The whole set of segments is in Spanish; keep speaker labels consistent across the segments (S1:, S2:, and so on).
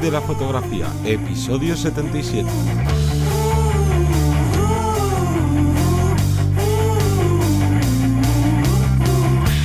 S1: De la fotografía, episodio 77.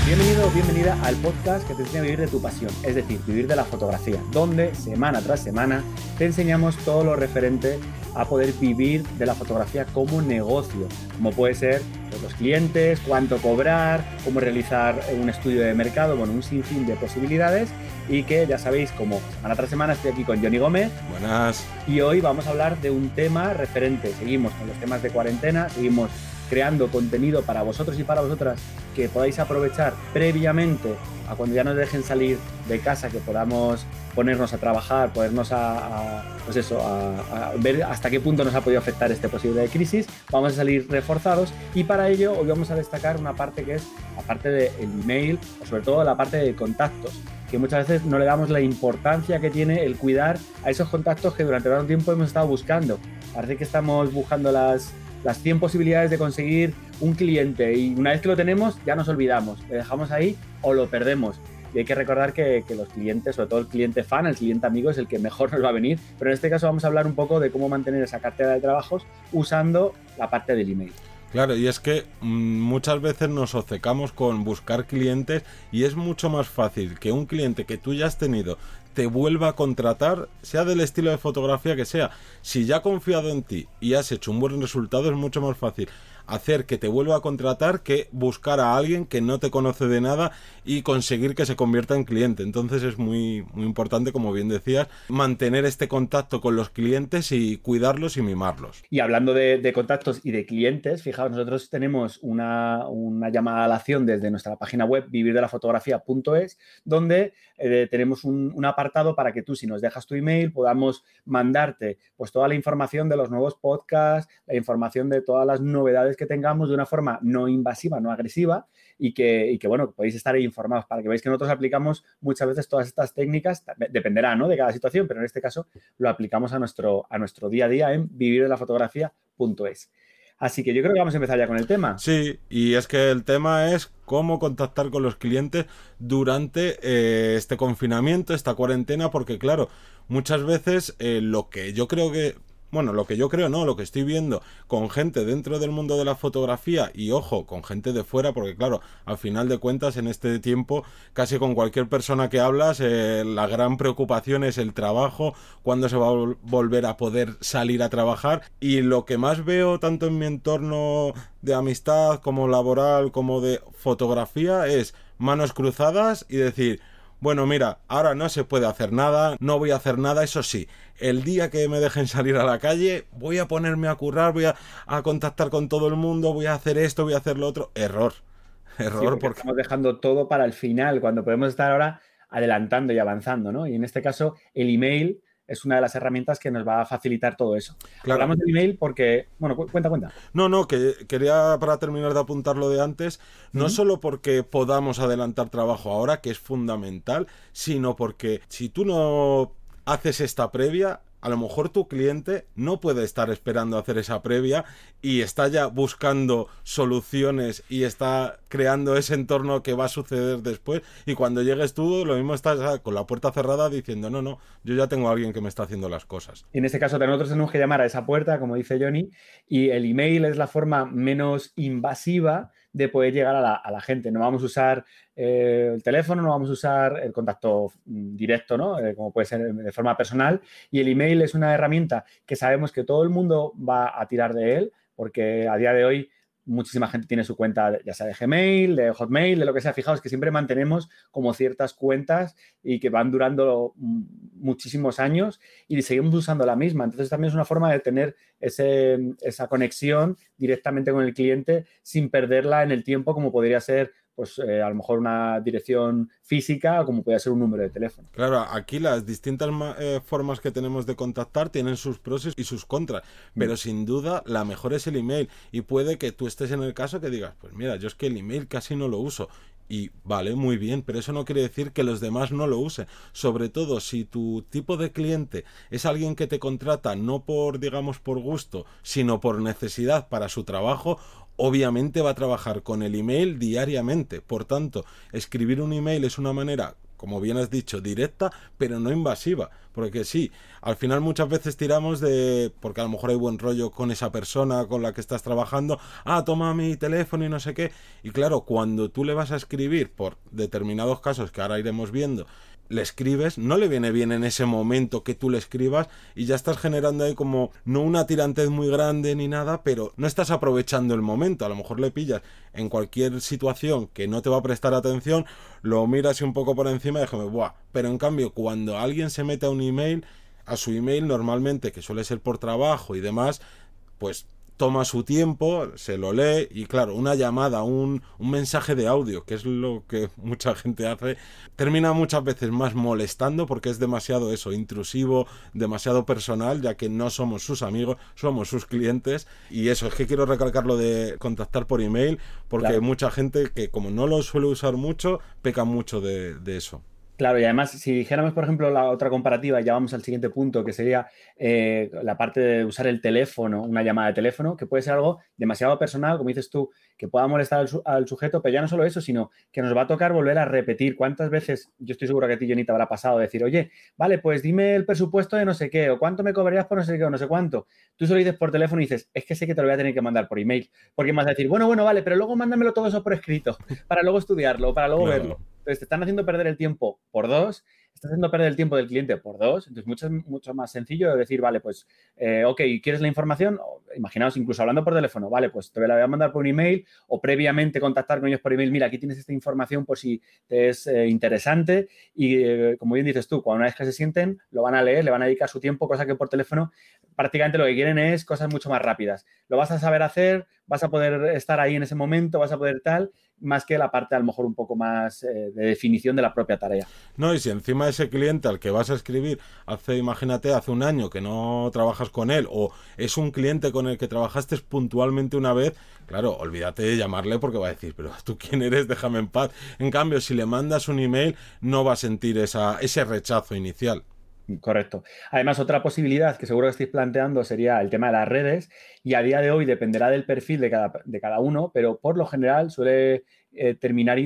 S2: Bienvenido o bienvenida al podcast que te enseña a vivir de tu pasión, es decir, vivir de la fotografía, donde semana tras semana te enseñamos todo lo referente a poder vivir de la fotografía como negocio, como puede ser pues, los clientes, cuánto cobrar, cómo realizar un estudio de mercado, bueno, un sinfín de posibilidades y que ya sabéis, como semana tras semana estoy aquí con Johnny Gómez.
S1: Buenas.
S2: Y hoy vamos a hablar de un tema referente. Seguimos con los temas de cuarentena, seguimos creando contenido para vosotros y para vosotras que podáis aprovechar previamente a cuando ya nos dejen salir de casa, que podamos ponernos a trabajar, ponernos a, pues eso, a, ver hasta qué punto nos ha podido afectar este posible crisis. Vamos a salir reforzados y para ello hoy vamos a destacar una parte que es la parte del email o sobre todo la parte de contactos que muchas veces no le damos la importancia que tiene el cuidar a esos contactos que durante tanto tiempo hemos estado buscando. Parece que estamos buscando las, las 100 posibilidades de conseguir un cliente y una vez que lo tenemos ya nos olvidamos, le dejamos ahí o lo perdemos. Y hay que recordar que, los clientes, sobre todo el cliente fan, el cliente amigo, es el que mejor nos va a venir. Pero en este caso vamos a hablar un poco de cómo mantener esa cartera de trabajos usando la parte del email.
S1: Claro, y es que mmm, muchas veces nos obcecamos con buscar clientes y es mucho más fácil que un cliente que tú ya has tenido te vuelva a contratar, sea del estilo de fotografía que sea. Si ya ha confiado en ti y has hecho un buen resultado, es mucho más fácil hacer que te vuelva a contratar que buscar a alguien que no te conoce de nada y conseguir que se convierta en cliente. Entonces es muy, muy importante, como bien decías, mantener este contacto con los clientes y cuidarlos y mimarlos.
S2: Y hablando de, contactos y de clientes, fijaos, nosotros tenemos una, una, llamada a la acción desde nuestra página web vivirdelafotografía.es, donde eh, tenemos un, un, apartado para que tú, si nos dejas tu email, podamos mandarte pues toda la información de los nuevos podcasts, la información de todas las novedades que tengamos de una forma no invasiva, no agresiva y que, bueno, podéis estar informados para que veáis que nosotros aplicamos muchas veces todas estas técnicas, dependerá ¿no? de cada situación, pero en este caso lo aplicamos a nuestro, a nuestro día a día en vivirdelafotografía.es. Así que yo creo que vamos a empezar ya con el tema.
S1: Sí, y es que el tema es cómo contactar con los clientes durante eh, este confinamiento, esta cuarentena, porque claro, muchas veces eh, lo que yo creo que bueno, lo que yo creo, no, lo que estoy viendo con gente dentro del mundo de la fotografía y ojo, con gente de fuera, porque claro, al final de cuentas en este tiempo, casi con cualquier persona que hablas, eh, la gran preocupación es el trabajo, cuándo se va a vol volver a poder salir a trabajar. Y lo que más veo tanto en mi entorno de amistad como laboral como de fotografía es manos cruzadas y decir, bueno, mira, ahora no se puede hacer nada, no voy a hacer nada, eso sí, el día que me dejen salir a la calle, voy a ponerme a currar, voy a, a contactar con todo el mundo, voy a hacer esto, voy a hacer lo otro. Error. Error
S2: sí, porque, porque estamos dejando todo para el final, cuando podemos estar ahora adelantando y avanzando, ¿no? Y en este caso, el email es una de las herramientas que nos va a facilitar todo eso. Claro. Hablamos del email porque, bueno, cu cuenta, cuenta.
S1: No, no, que quería para terminar de apuntar lo de antes, no uh -huh. solo porque podamos adelantar trabajo ahora, que es fundamental, sino porque si tú no haces esta previa, a lo mejor tu cliente no puede estar esperando hacer esa previa y está ya buscando soluciones y está creando ese entorno que va a suceder después y cuando llegues tú lo mismo estás con la puerta cerrada diciendo no, no, yo ya tengo a alguien que me está haciendo las cosas.
S2: En este caso nosotros tenemos que llamar a esa puerta, como dice Johnny, y el email es la forma menos invasiva de poder llegar a la, gente. No vamos a usar eh, el teléfono, no vamos a usar el contacto directo, ¿no? Eh, como puede ser de forma personal. Y el email es una herramienta que sabemos que todo el mundo va a tirar de él, porque a día de hoy muchísima gente tiene su cuenta, ya sea de Gmail, de Hotmail, de lo que sea. Fijaos que siempre mantenemos como ciertas cuentas y que van durando muchísimos años y seguimos usando la misma. Entonces también es una forma de tener ese, esa conexión directamente con el cliente sin perderla en el tiempo como podría ser pues eh, a lo mejor una dirección física como puede ser un número de teléfono.
S1: Claro, aquí las distintas eh, formas que tenemos de contactar tienen sus pros y sus contras, pero mm. sin duda la mejor es el email y puede que tú estés en el caso que digas, pues mira, yo es que el email casi no lo uso y vale, muy bien, pero eso no quiere decir que los demás no lo usen. Sobre todo si tu tipo de cliente es alguien que te contrata no por, digamos, por gusto, sino por necesidad para su trabajo, obviamente va a trabajar con el email diariamente. Por tanto, escribir un email es una manera como bien has dicho, directa, pero no invasiva. Porque sí, al final muchas veces tiramos de, porque a lo mejor hay buen rollo con esa persona con la que estás trabajando, ah, toma mi teléfono y no sé qué. Y claro, cuando tú le vas a escribir, por determinados casos que ahora iremos viendo, le escribes, no le viene bien en ese momento que tú le escribas y ya estás generando ahí como no una tirantez muy grande ni nada, pero no estás aprovechando el momento, a lo mejor le pillas en cualquier situación que no te va a prestar atención, lo miras un poco por encima y déjame, buah, pero en cambio cuando alguien se mete a un email, a su email normalmente, que suele ser por trabajo y demás, pues toma su tiempo, se lo lee y claro, una llamada, un, un, mensaje de audio, que es lo que mucha gente hace, termina muchas veces más molestando porque es demasiado eso, intrusivo, demasiado personal, ya que no somos sus amigos, somos sus clientes y eso, es que quiero recalcar lo de contactar por email porque hay mucha gente que como no lo suele usar mucho, peca mucho de, de eso.
S2: Claro, y además, si dijéramos, por ejemplo, la otra comparativa, ya vamos al siguiente punto, que sería eh, la parte de usar el teléfono, una llamada de teléfono, que puede ser algo demasiado personal, como dices tú, que pueda molestar al, sujeto, pero ya no solo eso, sino que nos va a tocar volver a repetir. ¿Cuántas veces, yo estoy seguro que a ti, Jonita, habrá pasado decir, oye, vale, pues dime el presupuesto de no sé qué, o cuánto me cobrarías por no sé qué, o no sé cuánto? Tú solo dices por teléfono y dices, es que sé que te lo voy a tener que mandar por email, porque me vas a decir, bueno, bueno, vale, pero luego mándamelo todo eso por escrito, para luego estudiarlo, para luego verlo. Entonces, te están haciendo perder el tiempo por dos, estás haciendo perder el tiempo del cliente por dos. Entonces, mucho, mucho más sencillo decir, vale, pues, eh, ok, ¿quieres la información? imaginaos, incluso hablando por teléfono, vale, pues te la voy a mandar por un email o previamente contactar con ellos por email. Mira, aquí tienes esta información por si te es eh, interesante. Y eh, como bien dices tú, cuando una vez que se sienten, lo van a leer, le van a dedicar su tiempo, cosa que por teléfono prácticamente lo que quieren es cosas mucho más rápidas. Lo vas a saber hacer, vas a poder estar ahí en ese momento, vas a poder tal más que la parte a lo mejor un poco más eh, de definición de la propia tarea.
S1: No, y si encima ese cliente al que vas a escribir hace, imagínate, hace un año que no trabajas con él o es un cliente con el que trabajaste puntualmente una vez, claro, olvídate de llamarle porque va a decir, pero tú quién eres, déjame en paz. En cambio, si le mandas un email, no va a sentir esa, ese rechazo inicial.
S2: Correcto. Además, otra posibilidad que seguro que estáis planteando sería el tema de las redes y a día de hoy dependerá del perfil de cada, de cada uno, pero por lo general suele eh, terminar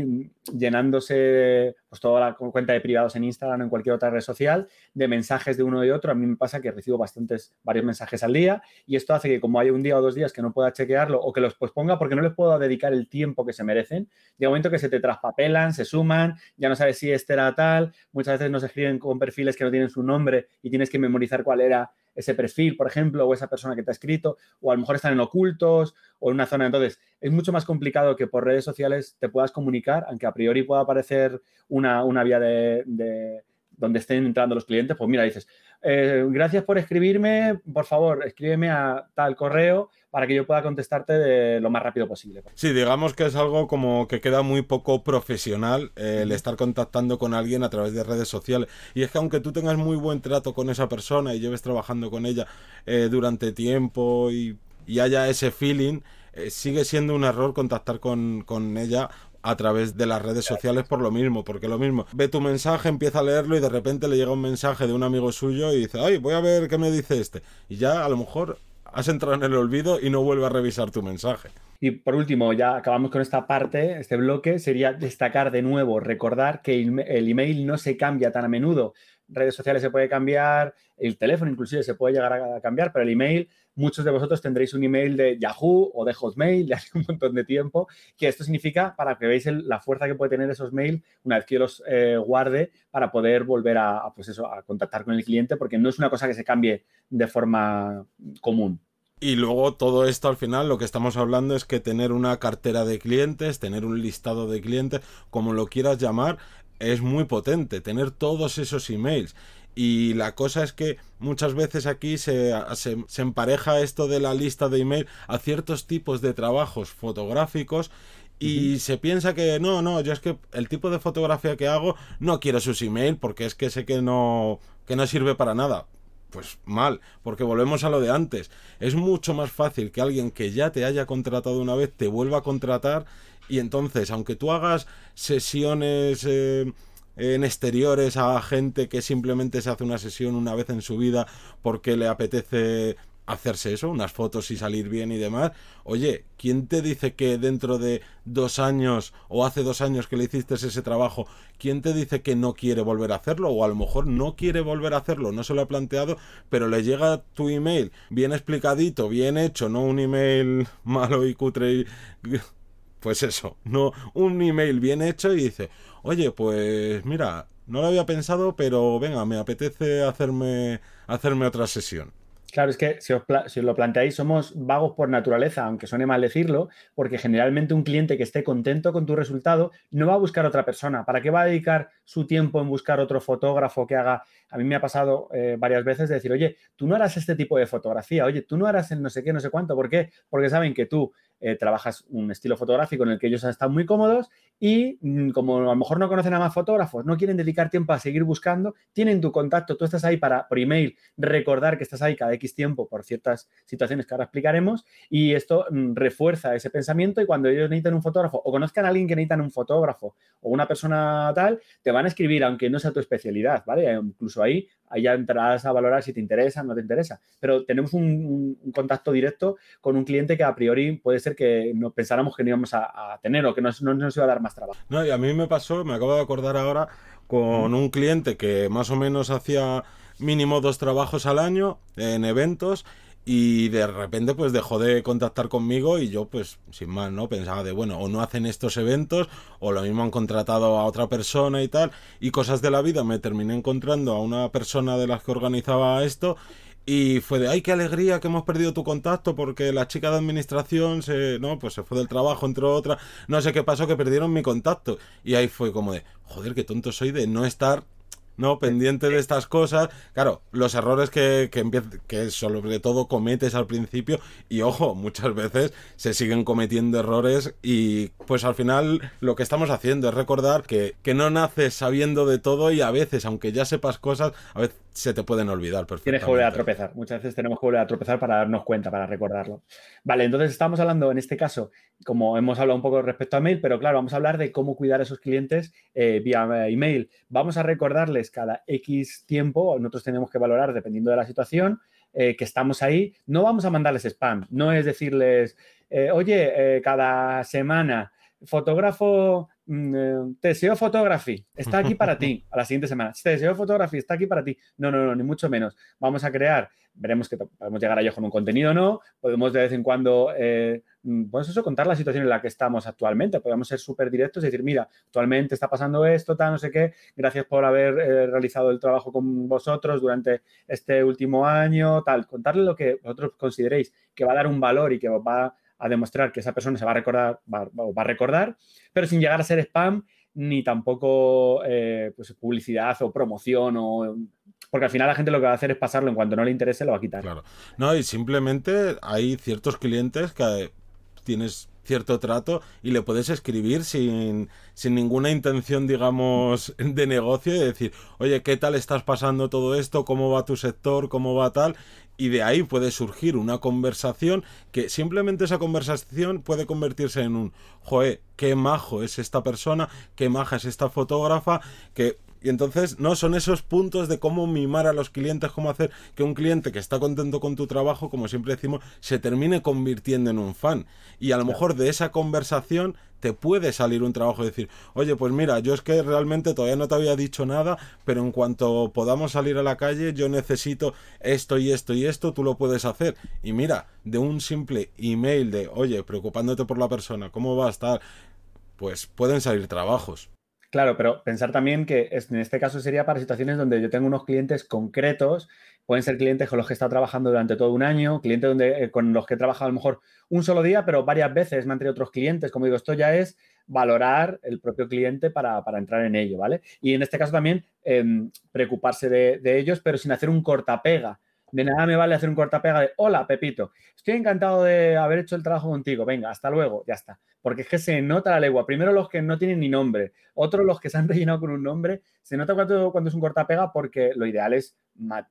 S2: llenándose pues, toda la cuenta de privados en Instagram o en cualquier otra red social de mensajes de uno y otro. A mí me pasa que recibo bastantes, varios mensajes al día y esto hace que como hay un día o dos días que no pueda chequearlo o que los posponga porque no les puedo dedicar el tiempo que se merecen, de momento que se te traspapelan, se suman, ya no sabes si este era tal, muchas veces nos escriben con perfiles que no tienen su nombre y tienes que memorizar cuál era ese perfil, por ejemplo, o esa persona que te ha escrito, o a lo mejor están en ocultos o en una zona. Entonces, es mucho más complicado que por redes sociales te puedas comunicar, aunque a priori pueda aparecer una, vía de, donde estén entrando los clientes. Pues mira, dices, eh, gracias por escribirme, por favor, escríbeme a tal correo para que yo pueda contestarte de lo más rápido posible.
S1: Sí, digamos que es algo como que queda muy poco profesional eh, el estar contactando con alguien a través de redes sociales. Y es que aunque tú tengas muy buen trato con esa persona y lleves trabajando con ella eh, durante tiempo y, haya ese feeling, sigue siendo un error contactar con, con ella a través de las redes sociales por lo mismo, porque lo mismo, ve tu mensaje, empieza a leerlo y de repente le llega un mensaje de un amigo suyo y dice, ay, voy a ver qué me dice este. Y ya a lo mejor has entrado en el olvido y no vuelve a revisar tu mensaje.
S2: Y por último, ya acabamos con esta parte, este bloque, sería destacar de nuevo, recordar que el email no se cambia tan a menudo. Redes sociales se puede cambiar, el teléfono inclusive se puede llegar a cambiar, pero el email, muchos de vosotros tendréis un email de Yahoo o de Hotmail de hace un montón de tiempo, que esto significa para que veáis la fuerza que puede tener esos mails una vez que los eh, guarde para poder volver a, pues eso, a contactar con el cliente, porque no es una cosa que se cambie de forma común.
S1: Y luego todo esto al final lo que estamos hablando es que tener una cartera de clientes, tener un listado de clientes, como lo quieras llamar, es muy potente. Tener todos esos emails. Y la cosa es que muchas veces aquí se, se, empareja esto de la lista de email a ciertos tipos de trabajos fotográficos y se piensa que no, no, yo es que el tipo de fotografía que hago no quiero sus email porque es que sé que no, que no sirve para nada pues mal, porque volvemos a lo de antes. Es mucho más fácil que alguien que ya te haya contratado una vez te vuelva a contratar y entonces, aunque tú hagas sesiones eh, en exteriores a gente que simplemente se hace una sesión una vez en su vida porque le apetece hacerse eso, unas fotos y salir bien y demás. Oye, ¿quién te dice que dentro de dos años o hace dos años que le hiciste ese trabajo, quién te dice que no quiere volver a hacerlo? O a lo mejor no quiere volver a hacerlo, no se lo ha planteado, pero le llega tu email bien explicadito, bien hecho, no un email malo y cutre y... Pues eso, no un email bien hecho y dice, oye, pues mira, no lo había pensado, pero venga, me apetece hacerme, hacerme otra sesión.
S2: Claro, es que si os, lo planteáis, somos vagos por naturaleza, aunque suene mal decirlo, porque generalmente un cliente que esté contento con tu resultado no va a buscar otra persona. ¿Para qué va a dedicar su tiempo en buscar otro fotógrafo que haga? A mí me ha pasado eh, varias veces de decir, oye, tú no harás este tipo de fotografía, oye, tú no harás el no sé qué, no sé cuánto. ¿Por qué? Porque saben que tú eh, trabajas un estilo fotográfico en el que ellos están muy cómodos y mm, como a lo mejor no conocen a más fotógrafos, no quieren dedicar tiempo a seguir buscando, tienen tu contacto, tú estás ahí para por email recordar que estás ahí cada X tiempo por ciertas situaciones que ahora explicaremos y esto mm, refuerza ese pensamiento y cuando ellos necesitan un fotógrafo o conozcan a alguien que necesitan un fotógrafo o una persona tal, te van a escribir aunque no sea tu especialidad, ¿vale? Incluso ahí ahí ya entrarás a valorar si te interesa o no te interesa. Pero tenemos un, contacto directo con un cliente que a priori puede ser que no pensáramos que no íbamos a, tener o que no, nos iba a dar más trabajo.
S1: No, y a mí me pasó, me acabo de acordar ahora, con un cliente que más o menos hacía mínimo dos trabajos al año en eventos y de repente pues dejó de contactar conmigo y yo pues sin más no pensaba de bueno o no hacen estos eventos o lo mismo han contratado a otra persona y tal y cosas de la vida me terminé encontrando a una persona de las que organizaba esto y fue de ay qué alegría que hemos perdido tu contacto porque la chica de administración se no pues se fue del trabajo entre otras no sé qué pasó que perdieron mi contacto y ahí fue como de joder qué tonto soy de no estar ¿no? Pendiente de estas cosas. Claro, los errores que, que, que sobre todo cometes al principio. Y ojo, muchas veces se siguen cometiendo errores. Y pues al final lo que estamos haciendo es recordar que, que no naces sabiendo de todo. Y a veces, aunque ya sepas cosas, a veces se te pueden olvidar
S2: perfectamente. Tienes que volver a tropezar. Muchas veces tenemos que volver a tropezar para darnos cuenta, para recordarlo. Vale, entonces estamos hablando en este caso, como hemos hablado un poco respecto a mail, pero claro, vamos a hablar de cómo cuidar a esos clientes eh, vía eh, email. Vamos a recordarles cada X tiempo, nosotros tenemos que valorar dependiendo de la situación, eh, que estamos ahí. No vamos a mandarles spam, no es decirles, oye, cada semana fotógrafo Mm, eh, deseo photography, está aquí para ti a la siguiente semana. Te deseo photography, está aquí para ti. No, no, no, ni mucho menos. Vamos a crear, veremos que podemos llegar a ello con un contenido o no. Podemos de vez en cuando, eh, pues eso, contar la situación en la que estamos actualmente. Podemos ser súper directos y decir, mira, actualmente está pasando esto, tal, no sé qué. Gracias por haber eh, realizado el trabajo con vosotros durante este último año, tal. Contarle lo que vosotros consideréis que va a dar un valor y que va a demostrar que esa persona se va a recordar, va, va a recordar, pero sin llegar a ser spam ni tampoco eh, pues, publicidad o promoción o porque al final la gente lo que va a hacer es pasarlo en cuanto no le interese lo va a quitar.
S1: Claro. No, y simplemente hay ciertos clientes que tienes cierto trato y le puedes escribir sin, sin ninguna intención, digamos, de negocio y decir, oye, ¿qué tal estás pasando todo esto? ¿Cómo va tu sector? ¿Cómo va tal? y de ahí puede surgir una conversación que simplemente esa conversación puede convertirse en un, joe, qué majo es esta persona, qué maja es esta fotógrafa, que y entonces, no, son esos puntos de cómo mimar a los clientes, cómo hacer que un cliente que está contento con tu trabajo, como siempre decimos, se termine convirtiendo en un fan. Y a lo mejor de esa conversación te puede salir un trabajo y decir, oye, pues mira, yo es que realmente todavía no te había dicho nada, pero en cuanto podamos salir a la calle, yo necesito esto y esto y esto, tú lo puedes hacer. Y mira, de un simple email de, oye, preocupándote por la persona, ¿cómo va a estar? Pues pueden salir trabajos.
S2: Claro, pero pensar también que en este caso sería para situaciones donde yo tengo unos clientes concretos, pueden ser clientes con los que he estado trabajando durante todo un año, clientes donde, eh, con los que he trabajado a lo mejor un solo día, pero varias veces me han tenido otros clientes. Como digo, esto ya es valorar el propio cliente para, entrar en ello, ¿vale? Y en este caso también em, preocuparse de, de ellos, pero sin hacer un cortapega de nada me vale hacer un cortapega de hola, Pepito, estoy encantado de haber hecho el trabajo contigo, venga, hasta luego, ya está. Porque es que se nota la legua. Primero los que no tienen ni nombre, otros los que se han rellenado con un nombre. Se nota cuando, cuando es un cortapega porque lo ideal es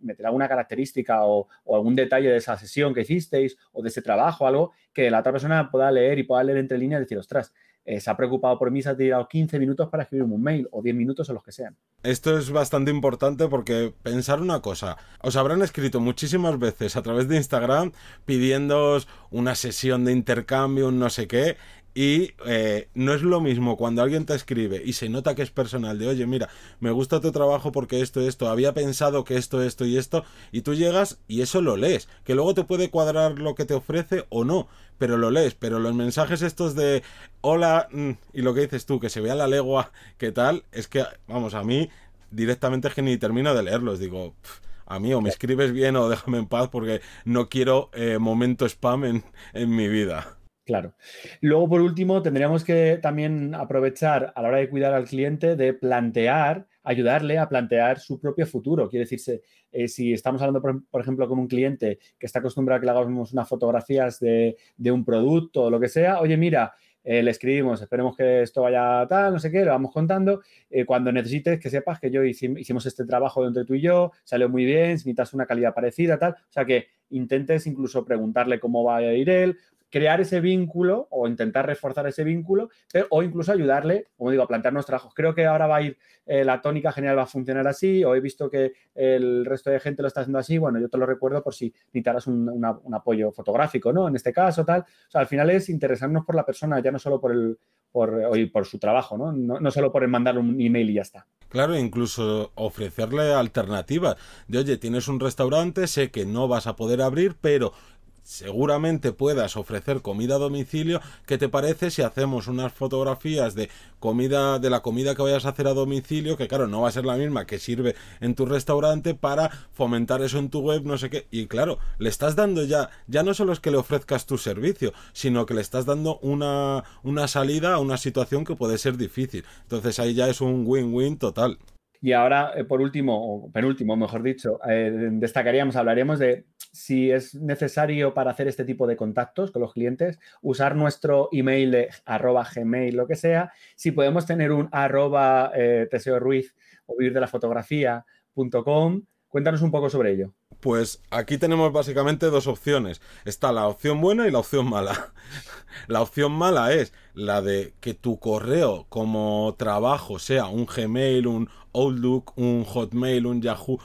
S2: meter alguna característica o, algún detalle de esa sesión que hicisteis o de ese trabajo, algo que la otra persona pueda leer y pueda leer entre líneas y decir, ostras, eh, se ha preocupado por mí, se ha tirado 15 minutos para escribirme un mail o 10 minutos o los que sean.
S1: Esto es bastante importante porque pensar una cosa, os habrán escrito muchísimas veces a través de Instagram pidiendo una sesión de intercambio, un no sé qué, y eh, no es lo mismo cuando alguien te escribe y se nota que es personal, de oye, mira, me gusta tu trabajo porque esto, esto, había pensado que esto, esto y esto, y tú llegas y eso lo lees, que luego te puede cuadrar lo que te ofrece o no, pero lo lees, pero los mensajes estos de hola mm, y lo que dices tú, que se vea la legua, ¿qué tal? Es que, vamos, a mí directamente es que ni termino de leerlos, digo... a mí o me escribes bien o déjame en paz porque no quiero eh, momento spam en, en mi vida.
S2: Claro. Luego, por último, tendríamos que también aprovechar a la hora de cuidar al cliente de plantear, ayudarle a plantear su propio futuro. Quiere decirse, eh, si estamos hablando, por, ejemplo, con un cliente que está acostumbrado a que le hagamos unas fotografías de, un producto o lo que sea, oye, mira, eh, le escribimos, esperemos que esto vaya tal, no sé qué, lo vamos contando. Eh, cuando necesites que sepas que yo hicimos este trabajo entre tú y yo, salió muy bien, si necesitas una calidad parecida, tal. O sea que intentes incluso preguntarle cómo va a ir él crear ese vínculo o intentar reforzar ese vínculo o incluso ayudarle, como digo, a plantearnos trabajos. Creo que ahora va a ir, eh, la tónica general va a funcionar así o he visto que el resto de gente lo está haciendo así, bueno, yo te lo recuerdo por si necesitaras un, apoyo fotográfico, ¿no? En este caso, tal. O sea, al final es interesarnos por la persona, ya no solo por el por, su trabajo, ¿no? ¿no? No solo por mandarle un email y ya está.
S1: Claro, incluso ofrecerle alternativas. De oye, tienes un restaurante, sé que no vas a poder abrir, pero seguramente puedas ofrecer comida a domicilio. ¿Qué te parece si hacemos unas fotografías de comida, de la comida que vayas a hacer a domicilio, que claro, no va a ser la misma que sirve en tu restaurante para fomentar eso en tu web, no sé qué. Y claro, le estás dando ya, ya no solo es que le ofrezcas tu servicio, sino que le estás dando una, una salida a una situación que puede ser difícil. Entonces ahí ya es un win-win total.
S2: Y ahora, eh, por último, o penúltimo, mejor dicho, eh, destacaríamos, hablaríamos de si es necesario para hacer este tipo de contactos con los clientes, usar nuestro email de arroba gmail, lo que sea, si podemos tener un arroba eh, Teseo Ruiz o vivir de la fotografía.com. Cuéntanos un poco sobre ello.
S1: Pues aquí tenemos básicamente dos opciones. Está la opción buena y la opción mala. La opción mala es la de que tu correo como trabajo sea un Gmail, un Outlook, un Hotmail, un Yahoo.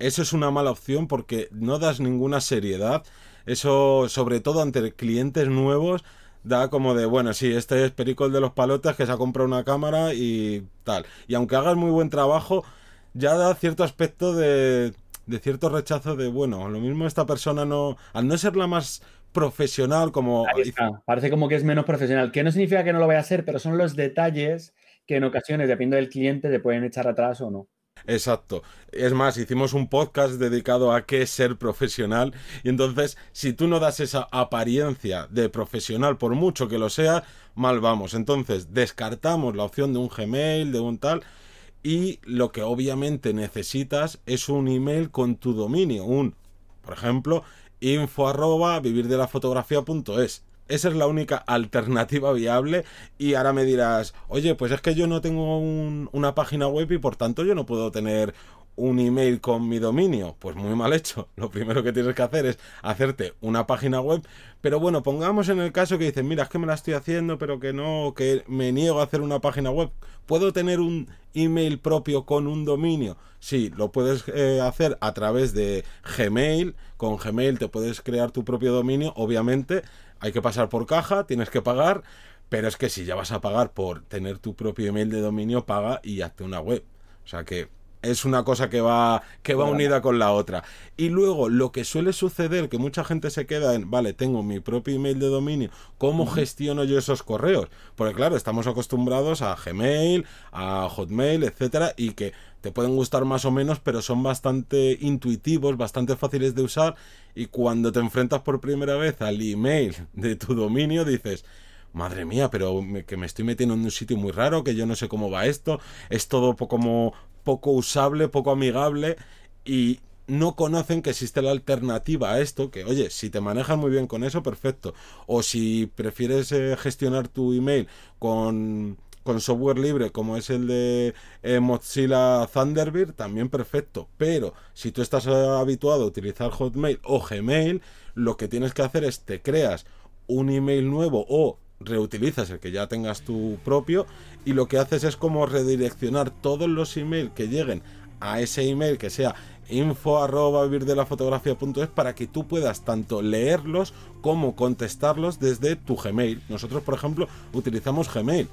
S1: Eso es una mala opción porque no das ninguna seriedad. Eso, sobre todo ante clientes nuevos, da como de, bueno, sí, este es Perico de los Palotas que se ha comprado una cámara y tal. Y aunque hagas muy buen trabajo, ya da cierto aspecto de, de cierto rechazo de, bueno, lo mismo esta persona no, al no ser la más profesional como...
S2: Parece como que es menos profesional, que no significa que no lo vaya a ser, pero son los detalles que en ocasiones, dependiendo del cliente, te pueden echar atrás o no.
S1: Exacto. Es más, hicimos un podcast dedicado a qué es ser profesional. Y entonces, si tú no das esa apariencia de profesional, por mucho que lo sea, mal vamos. Entonces, descartamos la opción de un Gmail, de un tal. Y lo que obviamente necesitas es un email con tu dominio. Un, por ejemplo, info arroba vivirdelafotografía.es esa es la única alternativa viable y ahora me dirás, oye, pues es que yo no tengo una página web y por tanto yo no puedo tener un email con mi dominio. Pues muy mal hecho. Lo primero que tienes que hacer es hacerte una página web. Pero bueno, pongamos en el caso que dices, mira, es que me la estoy haciendo, pero que no, que me niego a hacer una página web. ¿Puedo tener un email propio con un dominio? Sí, lo puedes eh, hacer a través de Gmail. Con Gmail te puedes crear tu propio dominio, obviamente hay que pasar por caja, tienes que pagar, pero es que si ya vas a pagar por tener tu propio email de dominio, paga y hazte una web. O sea que es una cosa que va que va unida con la otra. Y luego lo que suele suceder que mucha gente se queda en, vale, tengo mi propio email de dominio, ¿cómo gestiono yo esos correos? Porque claro, estamos acostumbrados a Gmail, a Hotmail, etcétera, y que te pueden gustar más o menos, pero son bastante intuitivos, bastante fáciles de usar y cuando te enfrentas por primera vez al email de tu dominio dices, madre mía, pero que me estoy metiendo en un sitio muy raro, que yo no sé cómo va esto, es todo como poco usable, poco amigable y no conocen que existe la alternativa a esto, que oye, si te manejas muy bien con eso, perfecto. O si prefieres eh, gestionar tu email con con software libre como es el de eh, Mozilla Thunderbird, también perfecto. Pero si tú estás habituado a utilizar Hotmail o Gmail, lo que tienes que hacer es te creas un email nuevo o reutilizas el que ya tengas tu propio y lo que haces es como redireccionar todos los emails que lleguen a ese email que sea info arroba de la fotografía.es para que tú puedas tanto leerlos como contestarlos desde tu Gmail. Nosotros, por ejemplo, utilizamos Gmail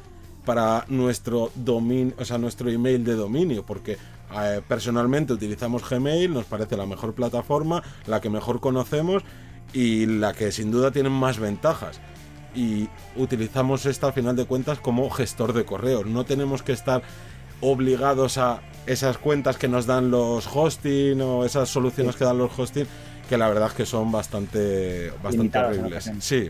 S1: para nuestro dominio, o sea, nuestro email de dominio, porque eh, personalmente utilizamos Gmail, nos parece la mejor plataforma, la que mejor conocemos y la que sin duda tiene más ventajas. Y utilizamos esta, al final de cuentas, como gestor de correos. No tenemos que estar obligados a esas cuentas que nos dan los hosting o esas soluciones que dan los hosting, que la verdad es que son bastante, bastante horribles. Sí.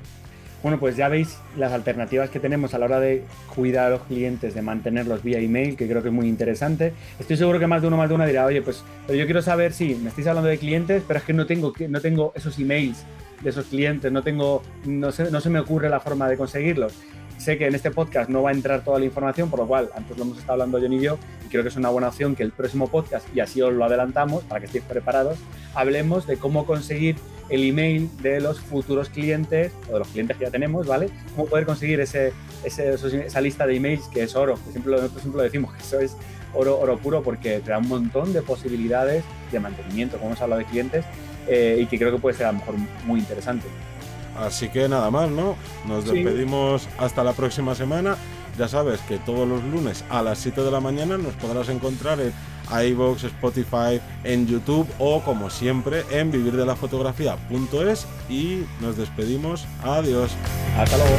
S2: Bueno, pues ya veis las alternativas que tenemos a la hora de cuidar a los clientes, de mantenerlos vía email, que creo que es muy interesante. Estoy seguro que más de uno, más de una dirá, oye, pues pero yo quiero saber si me estáis hablando de clientes, pero es que no tengo, no tengo esos emails de esos clientes, no tengo, no se, no se me ocurre la forma de conseguirlos. Sé que en este podcast no va a entrar toda la información, por lo cual antes lo hemos estado hablando John y yo, y creo que es una buena opción que el próximo podcast, y así os lo adelantamos para que estéis preparados, hablemos de cómo conseguir el email de los futuros clientes o de los clientes que ya tenemos, ¿vale? Cómo poder conseguir ese, esa lista de emails que es oro, que siempre, nosotros siempre lo decimos que eso es oro, oro puro porque te da un montón de posibilidades de mantenimiento, como hemos hablado de clientes, eh, y que creo que puede ser a lo mejor muy interesante.
S1: Así que nada más, ¿no? Nos despedimos hasta la próxima semana. Ya sabes que todos los lunes a las 7 de la mañana nos podrás encontrar en iVoox, Spotify, en YouTube o como siempre en vivirdelafotografía.es y nos despedimos. Adiós.
S2: Hasta luego.